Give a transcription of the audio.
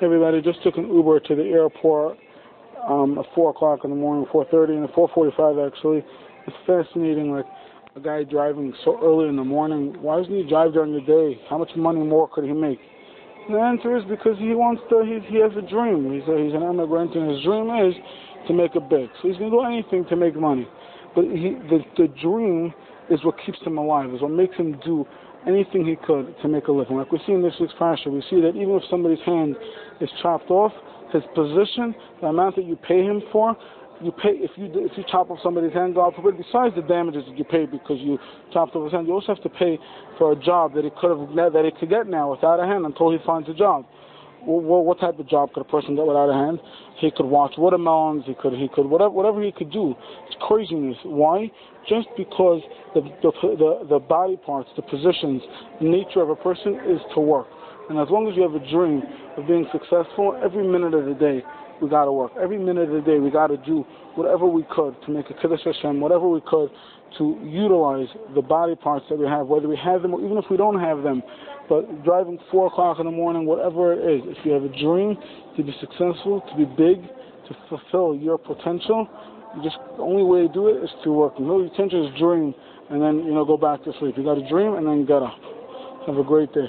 Everybody, just took an Uber to the airport um, at 4 o'clock in the morning, 4.30 and 4.45 actually. It's fascinating, like a guy driving so early in the morning. Why doesn't he drive during the day? How much money more could he make? And the answer is because he wants to, he, he has a dream. He's, a, he's an immigrant and his dream is to make a big. So he's going to do anything to make money. But he, the, the dream is what keeps him alive, is what makes him do anything he could to make a living. Like we see in this week's parasha, we see that even if somebody's hand is chopped off, his position, the amount that you pay him for, you pay if you if you chop off somebody's hand, God forbid. Besides the damages that you pay because you chopped off his hand, you also have to pay for a job that he could have that he could get now without a hand until he finds a job. Well, what type of job could a person get without a hand? He could watch watermelons. He could he could whatever whatever he could do. It's craziness. Why? Just because the the the, the body parts, the positions, the nature of a person is to work. And as long as you have a dream of being successful, every minute of the day we got to work. Every minute of the day we got to do whatever we could to make a Kiddush Hashem, whatever we could to utilize the body parts that we have, whether we have them or even if we don't have them. But driving 4 o'clock in the morning, whatever it is, if you have a dream to be successful, to be big, to fulfill your potential, just the only way to do it is to work. No intention is dream and then, you know, go back to sleep. You got to dream and then get up. Have a great day.